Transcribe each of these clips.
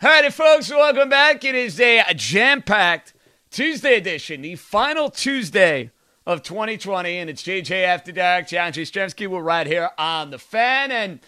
Howdy, folks. Welcome back. It is a jam packed Tuesday edition, the final Tuesday of 2020. And it's JJ After Dark. John Jastremski. We're right here on the fan and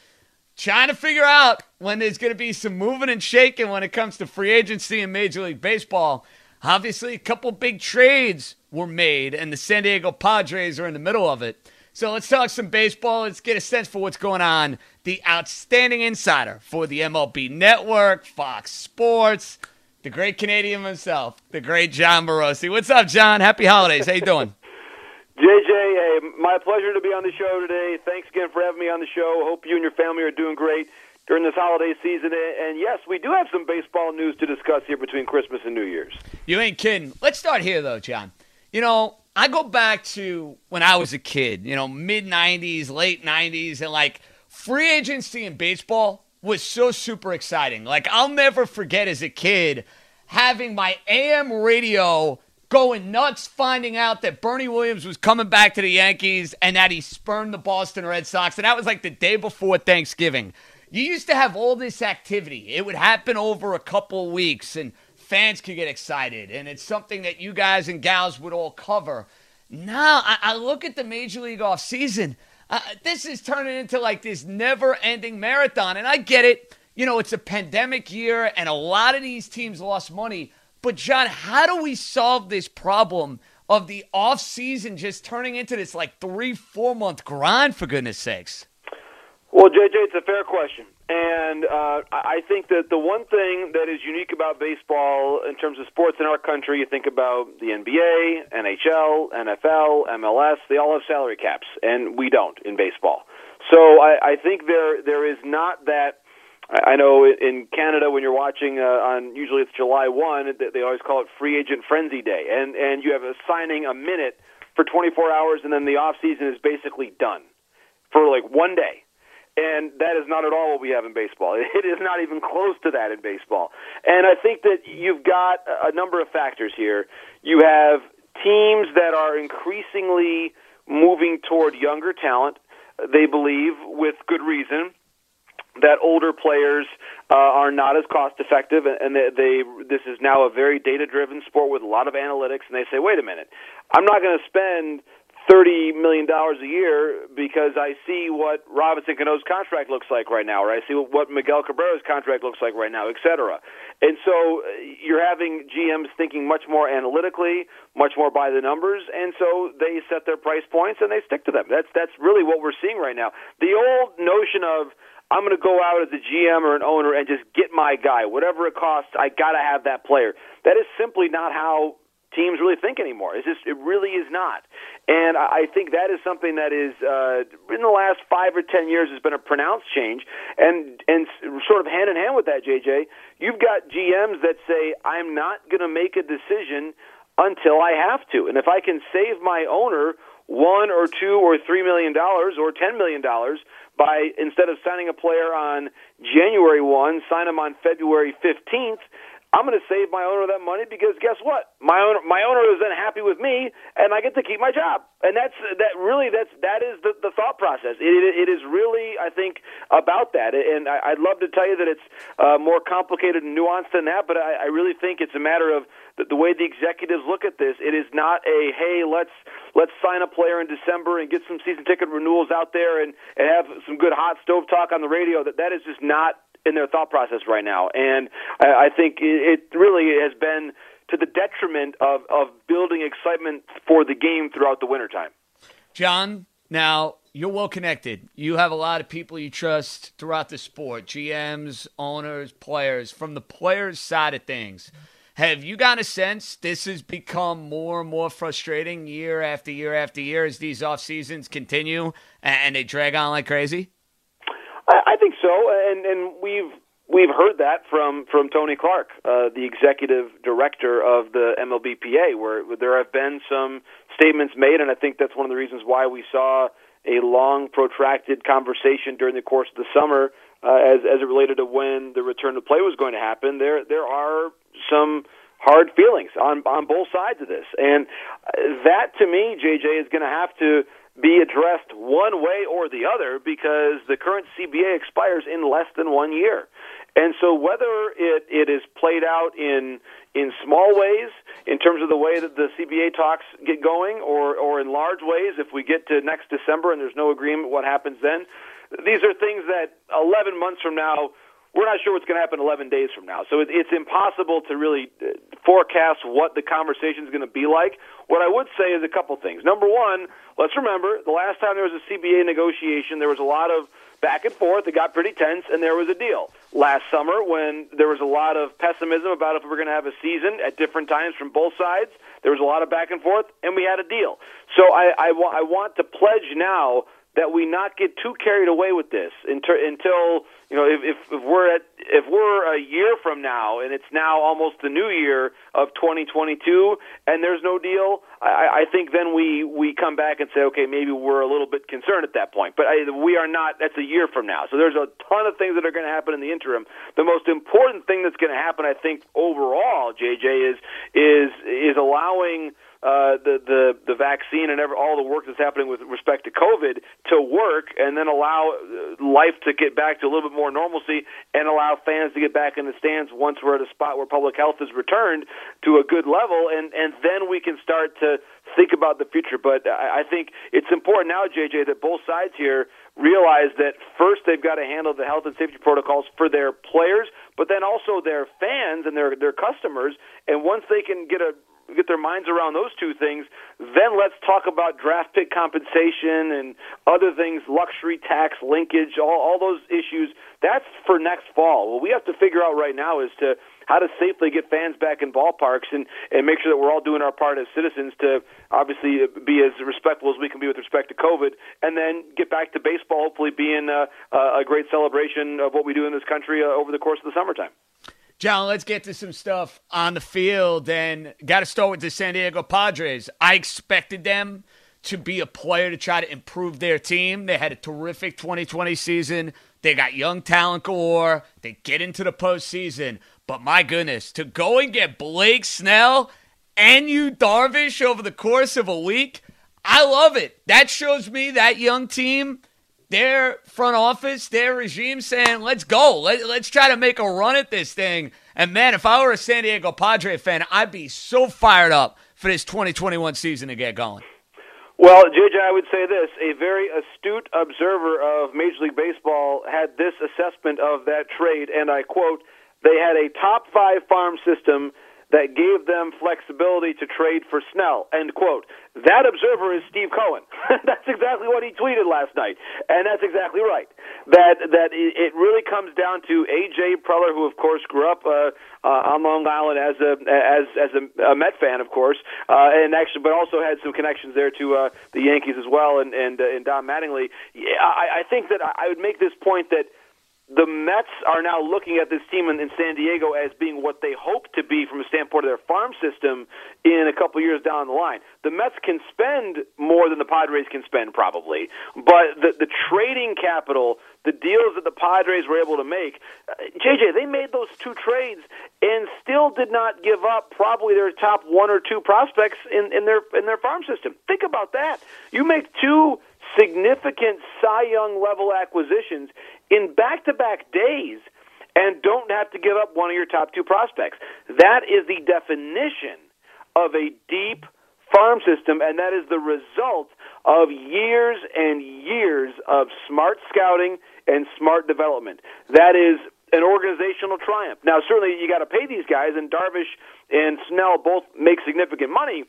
trying to figure out when there's going to be some moving and shaking when it comes to free agency in Major League Baseball. Obviously, a couple big trades were made, and the San Diego Padres are in the middle of it. So let's talk some baseball. Let's get a sense for what's going on. The outstanding insider for the MLB Network, Fox Sports, the great Canadian himself, the great Jon Morosi. What's up, John? Happy holidays. How you doing? JJ, hey, my pleasure to be on the show today. Thanks again for having me on the show. Hope you and your family are doing great during this holiday season. And yes, we do have some baseball news to discuss here between Christmas and New Year's. You ain't kidding. Let's start here, though, John. You know, I go back to when I was a kid, you know, mid 90s, late 90s, and like free agency in baseball was so super exciting. Like, I'll never forget as a kid having my AM radio going nuts finding out that Bernie Williams was coming back to the Yankees and that he spurned the Boston Red Sox. And that was like the day before Thanksgiving. You used to have all this activity, it would happen over a couple weeks, and fans could get excited. And it's something that you guys and gals would all cover. Now, I, I look at the Major League off season. Uh, this is turning into like this never ending marathon. And I get it. You know, it's a pandemic year and a lot of these teams lost money. But, John, how do we solve this problem of the off season just turning into this like three, four month grind, for goodness sakes? Well, JJ, it's a fair question. And uh, I think that the one thing that is unique about baseball in terms of sports in our country, you think about the NBA, NHL, NFL, MLS, they all have salary caps, and we don't in baseball. So I, I think there there is not that. I know in Canada when you're watching uh, on usually it's July one, they always call it Free Agent Frenzy Day, and and you have a signing a minute for 24 hours, and then the off season is basically done for like one day and that is not at all what we have in baseball. It is not even close to that in baseball. And I think that you've got a number of factors here. You have teams that are increasingly moving toward younger talent. They believe, with good reason, that older players uh, are not as cost effective, and they, they this is now a very data driven sport with a lot of analytics. And they say, wait a minute, I'm not going to spend thirty million dollars a year because I see what Robinson Cano's contract looks like right now, or I see what Miguel Cabrera's contract looks like right now, et cetera. And so uh, you're having GMs thinking much more analytically, much more by the numbers, and so they set their price points and they stick to them. That's that's really what we're seeing right now. The old notion of I'm going to go out as a GM or an owner and just get my guy, whatever it costs. I got to have that player. That is simply not how teams really think anymore. It's just it really is not, and I think that is something that is uh, in the last five or ten years has been a pronounced change, and and sort of hand in hand with that, JJ, you've got GMs that say I'm not going to make a decision until I have to, and if I can save my owner one or two or three million dollars or ten million dollars by instead of signing a player on January one, sign him on February fifteenth I'm going to save my owner that money because guess what? My owner, my owner is then happy with me, and I get to keep my job. And that's that. Really, that's that is the, the thought process. It, it, is really, I think, about that. And I, I'd love to tell you that it's uh, more complicated and nuanced than that, but I, I really think it's a matter of the, the way the executives look at this. It is not a hey, let's let's sign a player in December and get some season ticket renewals out there and, and have some good hot stove talk on the radio. That that is just not in their thought process right now. And I, I think it, really has been to the detriment of, of building excitement for the game throughout the wintertime. John, now you're well connected. You have a lot of people you trust throughout the sport GMs, owners, players. From the players' side of things, have you got a sense this has become more and more frustrating year after year after year as these off seasons continue and they drag on like crazy? I, I think so, and and we've we've heard that from from Tony Clark, uh, the executive director of the MLBPA, where there have been some statements made, and I think that's one of the reasons why we saw a long, protracted conversation during the course of the summer uh, as as it related to when the return to play was going to happen. There there are some hard feelings on on both sides of this, and that to me, JJ, is going to have to be addressed one way or the other because the current CBA expires in less than one year. And so whether it, it is played out in in small ways in terms of the way that the CBA talks get going or or in large ways if we get to next December and there's no agreement what happens then these are things that 11 months from now we're not sure what's going to happen 11 days from now. So it, it's impossible to really uh, forecast what the conversation is going to be like. What I would say is a couple things. Number one, let's remember the last time there was a CBA negotiation, there was a lot of back and forth. It got pretty tense, and there was a deal. Last summer, when there was a lot of pessimism about if we we're going to have a season at different times from both sides, there was a lot of back and forth, and we had a deal. So I, I, I want to pledge now that we not get too carried away with this until, you know if, if, if we're at if we're a year from now and it's now almost the new year of 2022 and there's no deal, I, I think then we we come back and say okay maybe we're a little bit concerned at that point, but I, we are not. That's a year from now, so there's a ton of things that are going to happen in the interim. The most important thing that's going to happen, I think, overall, JJ, is is is allowing uh, the the the vaccine and all the work that's happening with respect to COVID to work, and then allow uh, life to get back to a little bit more normalcy, and allow fans to get back in the stands once we're at a spot where public health is returned to a good level, and and then we can start to think about the future. But I, I think it's important now, JJ, that both sides here realize that first they've got to handle the health and safety protocols for their players, but then also their fans and their their customers. And once they can get a get their minds around those two things, then let's talk about draft pick compensation and other things, luxury tax linkage, all, all those issues. That's for next fall. What we have to figure out right now is to how to safely get fans back in ballparks and, and make sure that we're all doing our part as citizens to obviously be as respectful as we can be with respect to COVID, and then get back to baseball, hopefully being a, a great celebration of what we do in this country uh, over the course of the summertime. John, let's get to some stuff on the field and got to start with the San Diego Padres. I expected them to be a player to try to improve their team. They had a terrific 2020 season. They got young talent galore. They get into the postseason. But my goodness, to go and get Blake Snell and Yu Darvish over the course of a week, I love it. That shows me that young team their front office, their regime saying, let's go. Let, let's try to make a run at this thing. And man, if I were a San Diego Padre fan, I'd be so fired up for this 2021 season to get going. Well, JJ, I would say this. A very astute observer of Major League Baseball had this assessment of that trade, and I quote, they had a top five farm system that gave them flexibility to trade for Snell. End quote. That observer is Steve Cohen. that's exactly what he tweeted last night, and that's exactly right. That that it really comes down to AJ Preller, who of course grew up uh, uh, on Long Island as a as as a, a Met fan, of course, uh, and actually, but also had some connections there to uh, the Yankees as well, and and, uh, and Don Mattingly. Yeah, I, I think that I would make this point that the Mets are now looking at this team in, in San Diego as being what they hope to be from a standpoint of their farm system in a couple years down the line. The Mets can spend more than the Padres can spend, probably, but the, the trading capital, the deals that the Padres were able to make, uh, JJ, they made those two trades and still did not give up probably their top one or two prospects in, in their in their farm system. Think about that. You make two significant Cy Young level acquisitions in back to back days and don't have to give up one of your top two prospects. That is the definition of a deep farm system, and that is the result of years and years of smart scouting and smart development. That is an organizational triumph. Now, certainly you got to pay these guys, and Darvish and Snell both make significant money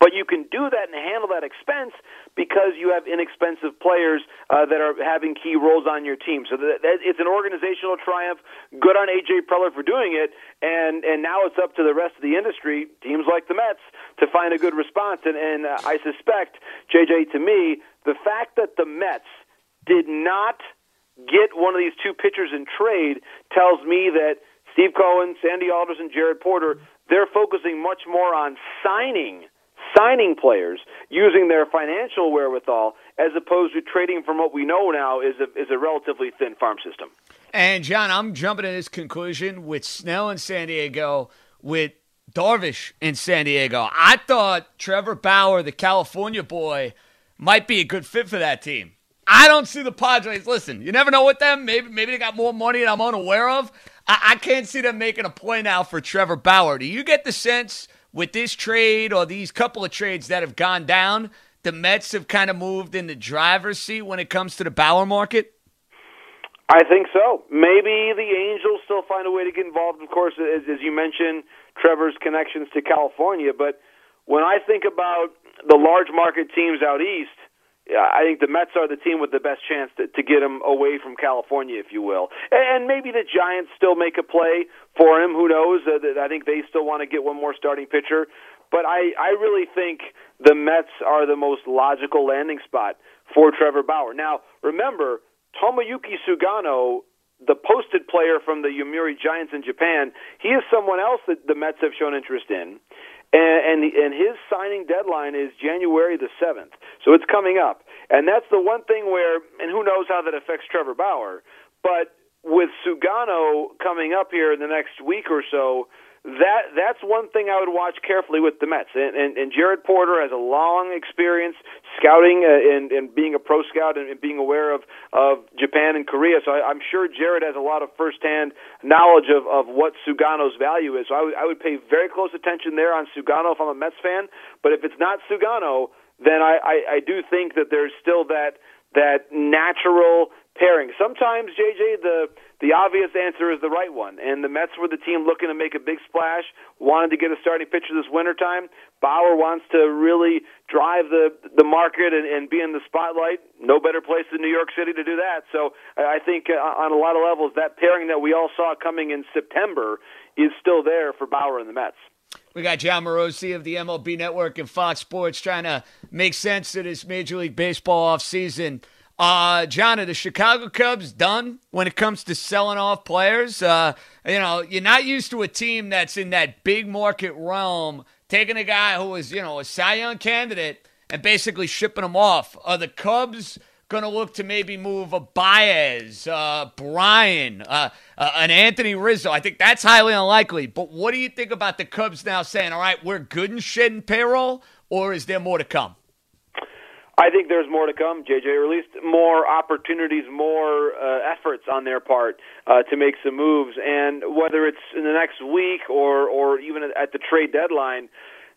but you can do that and handle that expense because you have inexpensive players uh, that are having key roles on your team. So that, that, it's an organizational triumph. Good on AJ Preller for doing it, and and now it's up to the rest of the industry, teams like the Mets, to find a good response. And, and uh, I suspect, JJ, to me, the fact that the Mets did not get one of these two pitchers in trade tells me that Steve Cohen, Sandy Alderson, and Jared Porter, they're focusing much more on signing signing players using their financial wherewithal as opposed to trading from what we know now is a, is a relatively thin farm system. And John, I'm jumping to this conclusion with Snell in San Diego, with Darvish in San Diego. I thought Trevor Bauer, the California boy, might be a good fit for that team. I don't see the Padres. Listen, you never know with them. Maybe maybe they got more money than I'm unaware of. I, I can't see them making a play now for Trevor Bauer. Do you get the sense with this trade or these couple of trades that have gone down, the Mets have kind of moved in the driver's seat when it comes to the Bauer market? I think so. Maybe the Angels still find a way to get involved. Of course, as, as you mentioned, Trevor's connections to California. But when I think about the large market teams out east, I think the Mets are the team with the best chance to, to get him away from California, if you will. And maybe the Giants still make a play for him. Who knows? Uh, I think they still want to get one more starting pitcher. But I, I really think the Mets are the most logical landing spot for Trevor Bauer. Now, remember, Tomoyuki Sugano the posted player from the Yomiuri Giants in Japan, he is someone else that the Mets have shown interest in and and, and his signing deadline is January the seventh. So it's coming up, and that's the one thing where, and who knows how that affects Trevor Bauer, but with Sugano coming up here in the next week or so, that that's one thing I would watch carefully with the Mets. And, and, and Jared Porter has a long experience scouting uh, and, and being a pro scout and, and being aware of, of Japan and Korea. So I, I'm sure Jared has a lot of firsthand knowledge of, of what Sugano's value is. So I would, I would pay very close attention there on Sugano if I'm a Mets fan. But if it's not Sugano, then I, I, I do think that there's still that that natural pairing. Sometimes JJ the the obvious answer is the right one. And the Mets were the team looking to make a big splash, wanted to get a starting pitcher this wintertime. Bauer wants to really drive the the market and, and be in the spotlight. No better place than New York City to do that. So I think uh, on a lot of levels, that pairing that we all saw coming in September is still there for Bauer and the Mets. We got Jon Morosi of the MLB Network and Fox Sports trying to make sense of this Major League Baseball offseason. Uh, John, are the Chicago Cubs done when it comes to selling off players? Uh, you know, you're not used to a team that's in that big market realm taking a guy who was, you know, a Cy Young candidate and basically shipping him off. Are the Cubs going to look to maybe move a Baez, uh, Bryant, uh, uh, an Anthony Rizzo? I think that's highly unlikely. But what do you think about the Cubs now saying, all right, we're good in shedding payroll, or is there more to come? I think there's more to come, JJ, or at least more opportunities, more uh, efforts on their part uh, to make some moves. And whether it's in the next week or, or even at the trade deadline,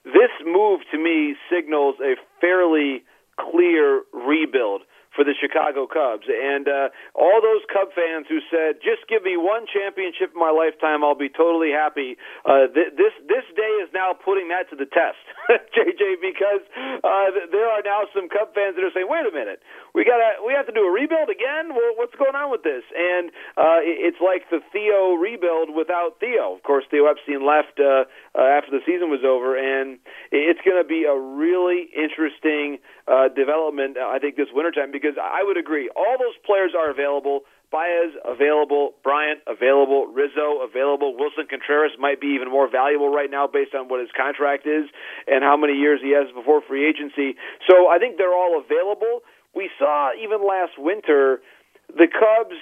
this move to me signals a fairly clear rebuild for the Chicago Cubs. And uh, all those Cub fans who said, "Just give me one championship in my lifetime, I'll be totally happy." Uh, th- this this day is now putting that to the test, JJ, because uh, th- there are now some Cub fans that are saying, "Wait a minute, we got to we have to do a rebuild again. Well, what's going on with this?" And uh, it's like the Theo rebuild without Theo. Of course, Theo Epstein left uh, uh, after the season was over, and it's going to be a really interesting uh, development. I think this wintertime because I would agree all those players are available. Baez available, Bryant available, Rizzo available, Willson Contreras might be even more valuable right now based on what his contract is and how many years he has before free agency. So I think they're all available. We saw even last winter the Cubs,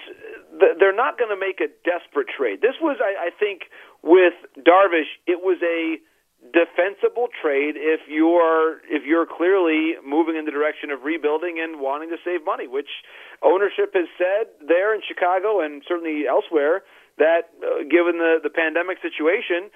they're not going to make a desperate trade. This was, I, I think, with Darvish, it was a defensible trade if you're if you're clearly moving in the direction of rebuilding and wanting to save money, which ownership has said there in Chicago and certainly elsewhere that uh, given the the pandemic situation,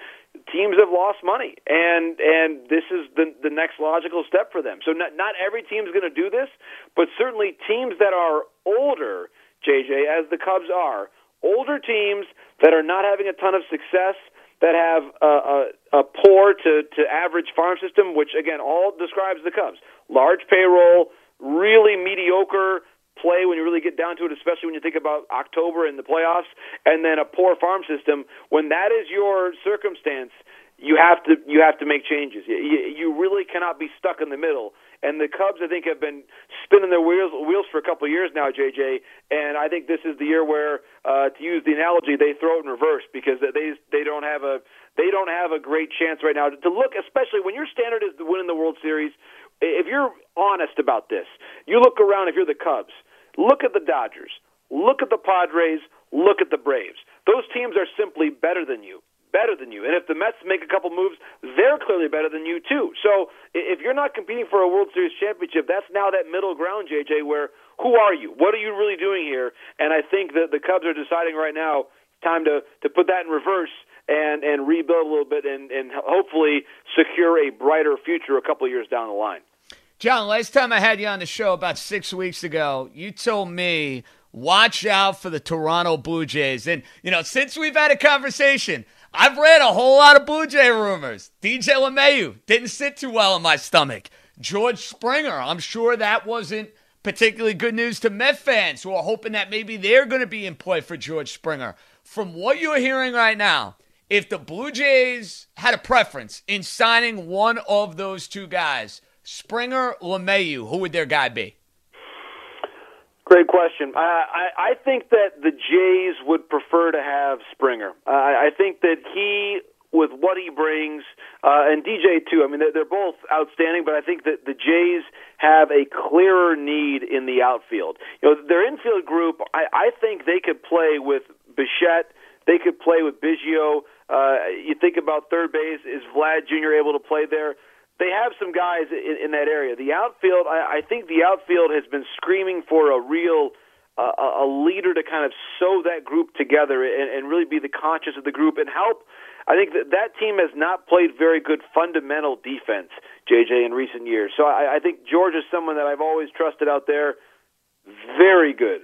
teams have lost money, and and this is the the next logical step for them. So not not every team's going to do this, but certainly teams that are older, JJ, as the Cubs are, older teams that are not having a ton of success, that have a, a, a poor to to average farm system, which again all describes the Cubs: large payroll, really mediocre play when you really get down to it, especially when you think about October and the playoffs, and then a poor farm system. When that is your circumstance, you have to you have to make changes. You, you really cannot be stuck in the middle. And the Cubs, I think, have been spinning their wheels wheels for a couple of years now, JJ. And I think this is the year where, uh, to use the analogy, they throw it in reverse because they they don't have a they don't have a great chance right now to, to look, especially when your standard is to win in the World Series. If you're honest about this, you look around. If you're the Cubs, Look at the Dodgers. Look at the Padres. Look at the Braves. Those teams are simply better than you. Better than you. And if the Mets make a couple moves, they're clearly better than you, too. So if you're not competing for a World Series championship, that's now that middle ground, JJ, where who are you? What are you really doing here? And I think that the Cubs are deciding right now time to, to put that in reverse and, and rebuild a little bit and, and hopefully secure a brighter future a couple years down the line. John, last time I had you on the show about six weeks ago, you told me watch out for the Toronto Blue Jays. And, you know, since we've had a conversation, I've read a whole lot of Blue Jay rumors. DJ LeMahieu didn't sit too well in my stomach. George Springer, I'm sure that wasn't particularly good news to Met fans who are hoping that maybe they're going to be in play for George Springer. From what you're hearing right now, if the Blue Jays had a preference in signing one of those two guys, Springer, LeMahieu, who would their guy be? Great question. I, I, I think that the Jays would prefer to have Springer. I, think that he, with what he brings, uh, and DJ too. I mean, they're, they're both outstanding, but I think that the Jays have a clearer need in the outfield. You know, their infield group. I, I think they could play with Bichette. They could play with Biggio. Uh, you think about third base. Is Vlad Jr. able to play there? they have some guys in, in that area. The outfield, I, I think the outfield has been screaming for a real uh, a leader to kind of sew that group together and, and really be the conscience of the group and help. I think that that team has not played very good fundamental defense, JJ, in recent years. So I, I think George is someone that I've always trusted out there. Very good,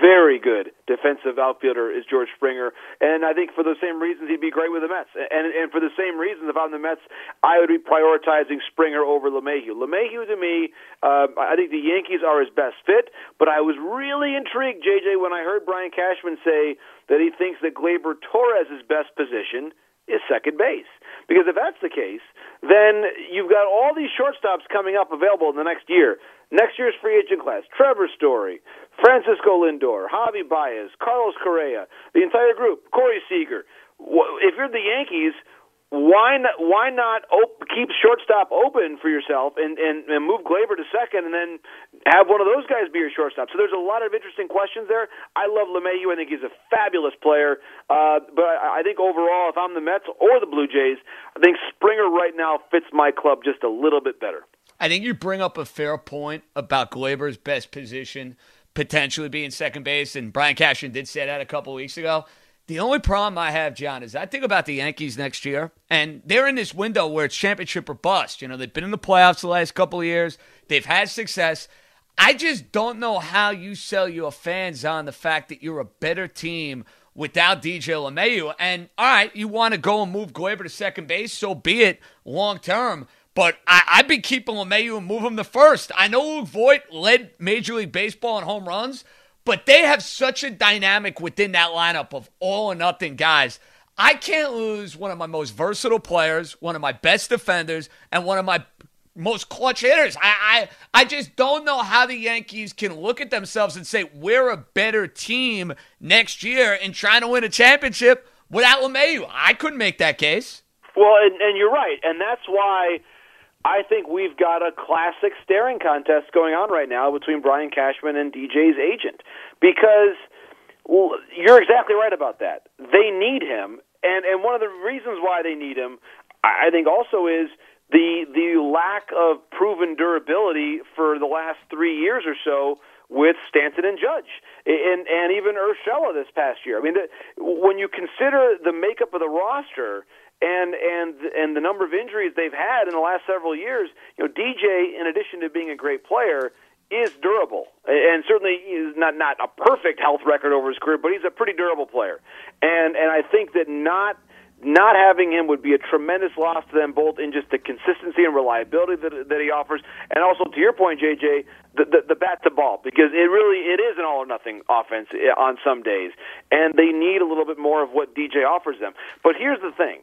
very good defensive outfielder is George Springer, and I think for the same reasons he'd be great with the Mets. And and for the same reasons, if I'm the Mets, I would be prioritizing Springer over LeMahieu. LeMahieu to me, uh, I think the Yankees are his best fit, but I was really intrigued, JJ, when I heard Brian Cashman say that he thinks that Gleyber Torres' best position is second base. Because if that's the case, then you've got all these shortstops coming up available in the next year. Next year's free agent class: Trevor Story, Francisco Lindor, Javi Baez, Carlos Correa, the entire group, Corey Seager. If you're the Yankees, why not why not op- keep shortstop open for yourself and, and and move Gleyber to second and then have one of those guys be your shortstop? So there's a lot of interesting questions there. I love LeMahieu. I think he's a fabulous player. Uh, but I, I think overall, if I'm the Mets or the Blue Jays, I think Springer right now fits my club just a little bit better. I think you bring up a fair point about Gleyber's best position potentially being second base, and Brian Cashman did say that a couple weeks ago. The only problem I have, John, is I think about the Yankees next year, and they're in this window where it's championship or bust. You know, they've been in the playoffs the last couple of years, they've had success. I just don't know how you sell your fans on the fact that you're a better team without DJ LeMahieu. And all right, you want to go and move Gleyber to second base, so be it long term. But I, I'd be keeping LeMahieu and move him to first. I know Voit led Major League Baseball in home runs, but they have such a dynamic within that lineup of all or nothing guys. I can't lose one of my most versatile players, one of my best defenders, and one of my most clutch hitters. I, I I just don't know how the Yankees can look at themselves and say we're a better team next year and trying to win a championship without LeMahieu. I couldn't make that case. Well, and, and you're right, and that's why I think we've got a classic staring contest going on right now between Brian Cashman and DJ's agent because well, you're exactly right about that. They need him, and and one of the reasons why they need him, I think, also is the the lack of proven durability for the last three years or so with Stanton and Judge, and and even Urshela this past year. I mean, the, when you consider the makeup of the roster and and and the number of injuries they've had in the last several years, you know, DJ, in addition to being a great player, is durable, and certainly is not not a perfect health record over his career, but he's a pretty durable player, and and I think that not not having him would be a tremendous loss to them both in just the consistency and reliability that, that he offers, and also to your point, JJ, the, the, the bat to ball because it really it is an all or nothing offense eh, on some days, and they need a little bit more of what DJ offers them. But here's the thing: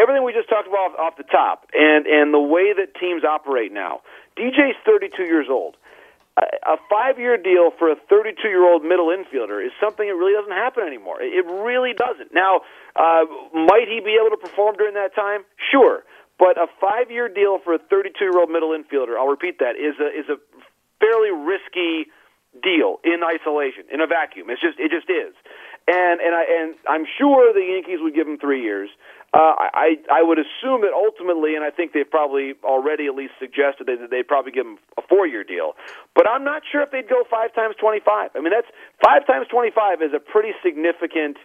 everything we just talked about off, the top, and and the way that teams operate now. DJ's 32 years old a five year deal for a 32 year old middle infielder is something that really doesn't happen anymore. It really doesn't. Now, uh, might he be able to perform during that time? Sure. But a five year deal for a 32 year old middle infielder, I'll repeat that, is a, is a fairly risky deal in isolation, in a vacuum. It's just, it just is. And, and, I, and I'm sure the Yankees would give him three years. Uh, I I would assume that ultimately, and I think they've probably already at least suggested that they'd probably give him a four-year deal. But I'm not sure if they'd go five times twenty-five. I mean, that's five times twenty-five is a pretty significant.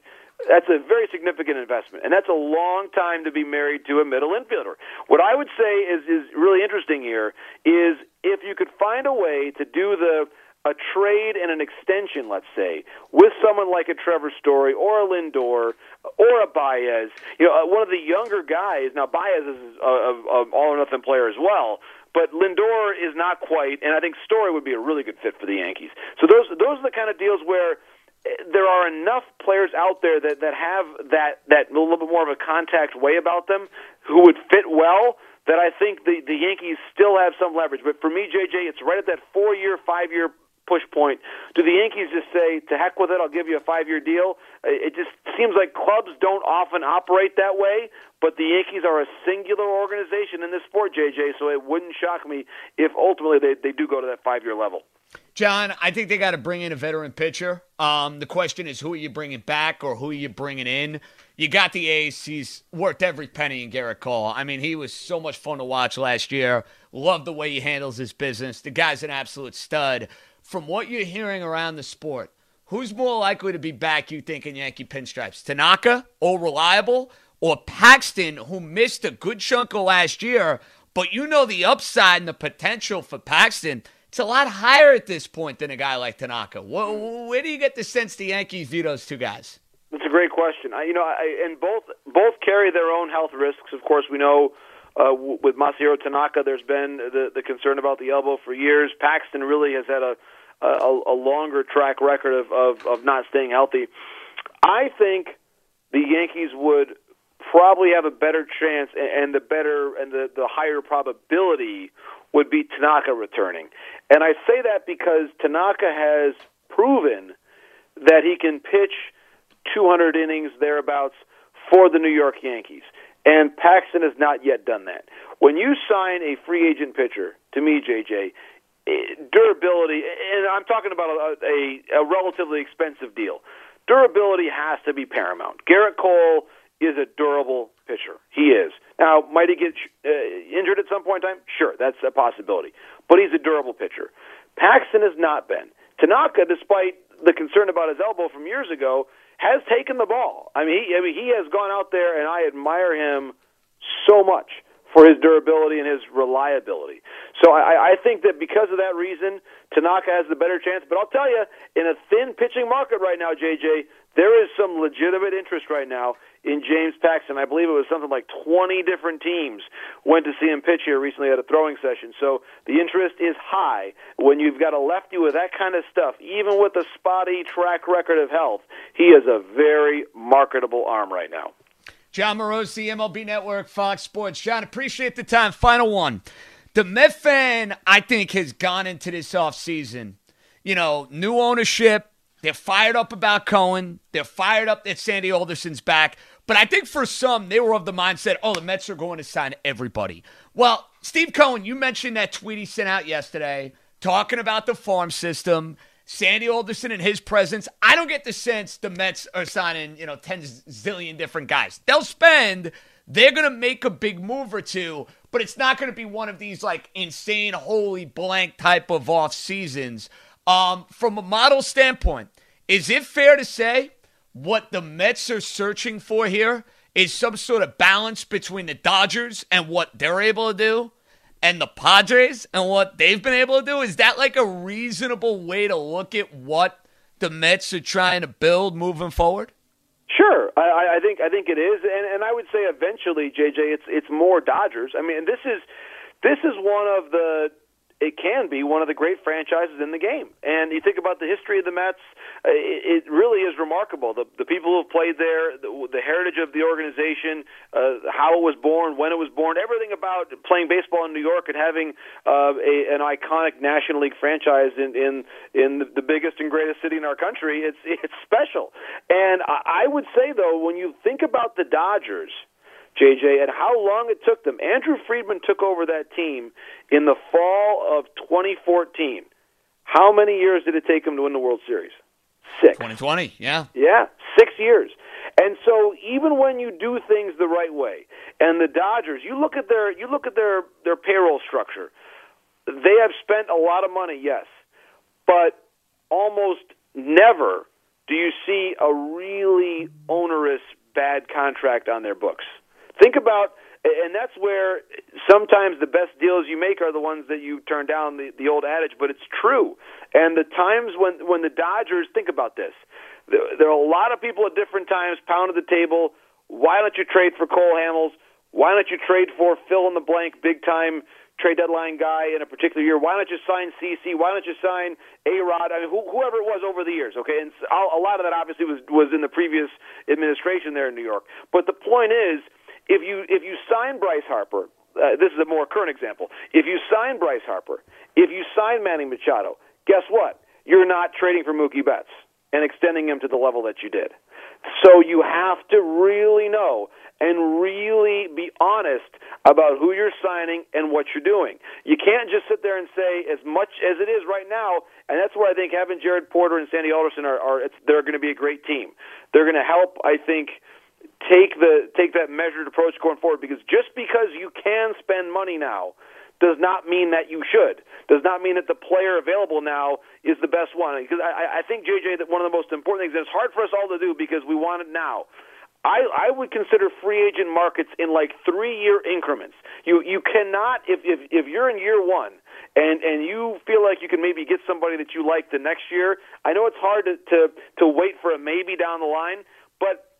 That's a very significant investment, and that's a long time to be married to a middle infielder. What I would say is is really interesting here is if you could find a way to do the a trade and an extension, let's say, with someone like a Trevor Story or a Lindor or a Baez, you know, uh, one of the younger guys. Now Baez is a, a, a all or nothing player as well, but Lindor is not quite, and I think Story would be a really good fit for the Yankees. So those those are the kind of deals where eh, there are enough players out there that that have that that little bit more of a contact way about them who would fit well that I think the the Yankees still have some leverage. But for me, JJ, it's right at that four year, five year push point. Do the Yankees just say, to heck with it, I'll give you a five year deal? It just seems like clubs don't often operate that way, but the Yankees are a singular organization in this sport, JJ, so it wouldn't shock me if ultimately they, they do go to that five year level. John, I think they got to bring in a veteran pitcher. Um, the question is, who are you bringing back or who are you bringing in? You got the ace. He's worth every penny in Gerrit Cole. I mean, he was so much fun to watch last year. Love the way he handles his business. The guy's an absolute stud from what you're hearing around the sport, who's more likely to be back, you think, in Yankee pinstripes? Tanaka, all reliable, or Paxton, who missed a good chunk of last year, but you know the upside and the potential for Paxton. It's a lot higher at this point than a guy like Tanaka. Where, do you get the sense the Yankees view those two guys? That's a great question. I, you know, I, and both both carry their own health risks. Of course, we know uh, with Masahiro Tanaka, there's been the, the concern about the elbow for years. Paxton really has had a a, a longer track record of, of, of not staying healthy. I think the Yankees would probably have a better chance and and the better and the, the higher probability would be Tanaka returning. And I say that because Tanaka has proven that he can pitch 200 innings thereabouts for the New York Yankees. And Paxton has not yet done that. When you sign a free agent pitcher, to me, JJ, durability, and I'm talking about a, a, a relatively expensive deal. Durability has to be paramount. Gerrit Cole is a durable pitcher. He is. Now, might he get uh, injured at some point in time? Sure, that's a possibility. But he's a durable pitcher. Paxton has not been. Tanaka, despite the concern about his elbow from years ago, has taken the ball. I mean, he, I mean, he has gone out there, and I admire him so much for his durability and his reliability. So I, I think that because of that reason, Tanaka has the better chance. But I'll tell you, in a thin pitching market right now, JJ, there is some legitimate interest right now in James Paxton. I believe it was something like 20 different teams went to see him pitch here recently at a throwing session. So the interest is high. When you've got a lefty with that kind of stuff, even with a spotty track record of health, he is a very marketable arm right now. Jon Morosi, MLB Network, Fox Sports. John, appreciate the time. Final one. The Met fan, I think, has gone into this offseason. You know, new ownership. They're fired up about Cohen. They're fired up that Sandy Alderson's back. But I think for some, they were of the mindset, oh, the Mets are going to sign everybody. Well, Steve Cohen, you mentioned that tweet he sent out yesterday talking about the farm system. Sandy Alderson and his presence. I don't get the sense the Mets are signing, you know, 10 zillion different guys. They'll spend, they're going to make a big move or two, but it's not going to be one of these like insane, holy blank type of off seasons. Um, from a model standpoint, is it fair to say what the Mets are searching for here is some sort of balance between the Dodgers and what they're able to do and the Padres and what they've been able to do? Is that like a reasonable way to look at what the Mets are trying to build moving forward? Sure, I, I think I think it is, and and I would say eventually, JJ, it's it's more Dodgers. I mean, this is this is one of the it can be one of the great franchises in the game. And you think about the history of the Mets, uh, it, it really is remarkable. The, the people who have played there, the, the heritage of the organization, uh, how it was born, when it was born, everything about playing baseball in New York and having uh, a, an iconic National League franchise in in in the biggest and greatest city in our country. It's it's special. And I, I would say though, when you think about the Dodgers JJ, and how long it took them. Andrew Friedman took over that team in the fall of 2014. How many years did it take him to win the World Series? Six. 2020, yeah. Yeah, six years. And so even when you do things the right way, and the Dodgers, you look at their you look at their their payroll structure. They have spent a lot of money, yes, but almost never do you see a really onerous bad contract on their books. Think about, and that's where sometimes the best deals you make are the ones that you turn down. The the old adage, but it's true. And the times when when the Dodgers think about this, there, there are a lot of people at different times pounded the table. Why don't you trade for Cole Hamels? Why don't you trade for fill in the blank big time trade deadline guy in a particular year? Why don't you sign CC? Why don't you sign A Rod? I mean, wh- whoever it was over the years, okay? And a lot of that obviously was was in the previous administration there in New York. But the point is if you if you sign Bryce Harper, uh, this is a more current example. If you sign Bryce Harper, if you sign Manny Machado, guess what? You're not trading for Mookie Betts and extending him to the level that you did. So you have to really know and really be honest about who you're signing and what you're doing. You can't just sit there and say as much as it is right now, and that's where I think having Jared Porter and Sandy Alderson are, are they're going to be a great team. They're going to help, I think, take the take that measured approach going forward because just because you can spend money now does not mean that you should. Does not mean that the player available now is the best one. Because I, I think JJ that one of the most important things, and it's hard for us all to do because we want it now. I, I would consider free agent markets in like three year increments. You you cannot if if if you're in year one and and you feel like you can maybe get somebody that you like the next year. I know it's hard to to, to wait for a maybe down the line, but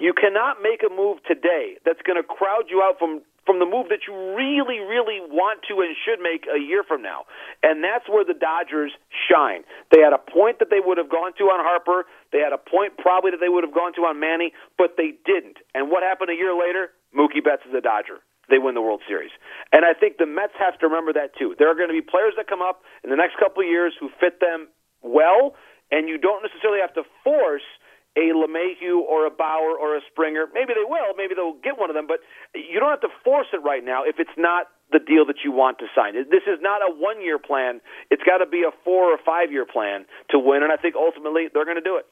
you cannot make a move today that's going to crowd you out from from the move that you really, really want to and should make a year from now. And that's where the Dodgers shine. They had a point that they would have gone to on Harper. They had a point probably that they would have gone to on Manny, but they didn't. And what happened a year later? Mookie Betts is a Dodger. They win the World Series. And I think the Mets have to remember that too. There are going to be players that come up in the next couple of years who fit them well, and you don't necessarily have to force – a LeMahieu or a Bauer or a Springer. Maybe they will. Maybe they'll get one of them. But you don't have to force it right now if it's not the deal that you want to sign. This is not a one year plan. It's got to be a four or five year plan to win. And I think ultimately they're going to do it.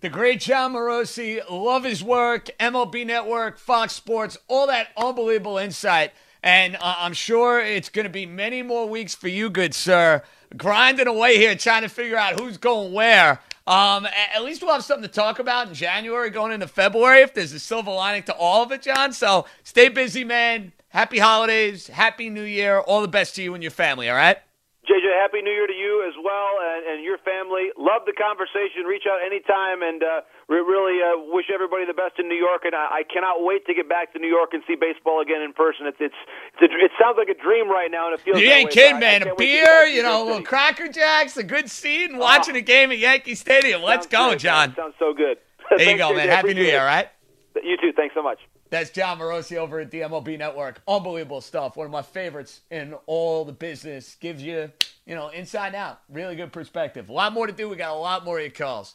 The great Jon Morosi, love his work, MLB Network, Fox Sports, all that unbelievable insight. And uh, I'm sure it's going to be many more weeks for you, good sir, grinding away here trying to figure out who's going where. Um, at least we'll have something to talk about in January going into February if there's a silver lining to all of it, John. So stay busy, man. Happy holidays. Happy New Year. All the best to you and your family, all right? JJ, Happy New Year to you as well and, and your family. Love the conversation. Reach out anytime and uh, really uh, wish everybody the best in New York. And I, I cannot wait to get back to New York and see baseball again in person. It's, it's, it's a, it sounds like a dream right now, and it feels. You ain't way, kidding, so man. I, I a beer, you know, a little Cracker Jacks, a good seat, and watching oh, a game at Yankee Stadium. Let's go, good, Jon. Sounds so good. There you go, man. Happy New Year, all right? You too. Thanks so much. That's Jon Morosi over at the MLB Network. Unbelievable stuff. One of my favorites in all the business. Gives you, you know, inside out. Really good perspective. A lot more to do. We got a lot more of your calls.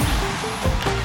Peace.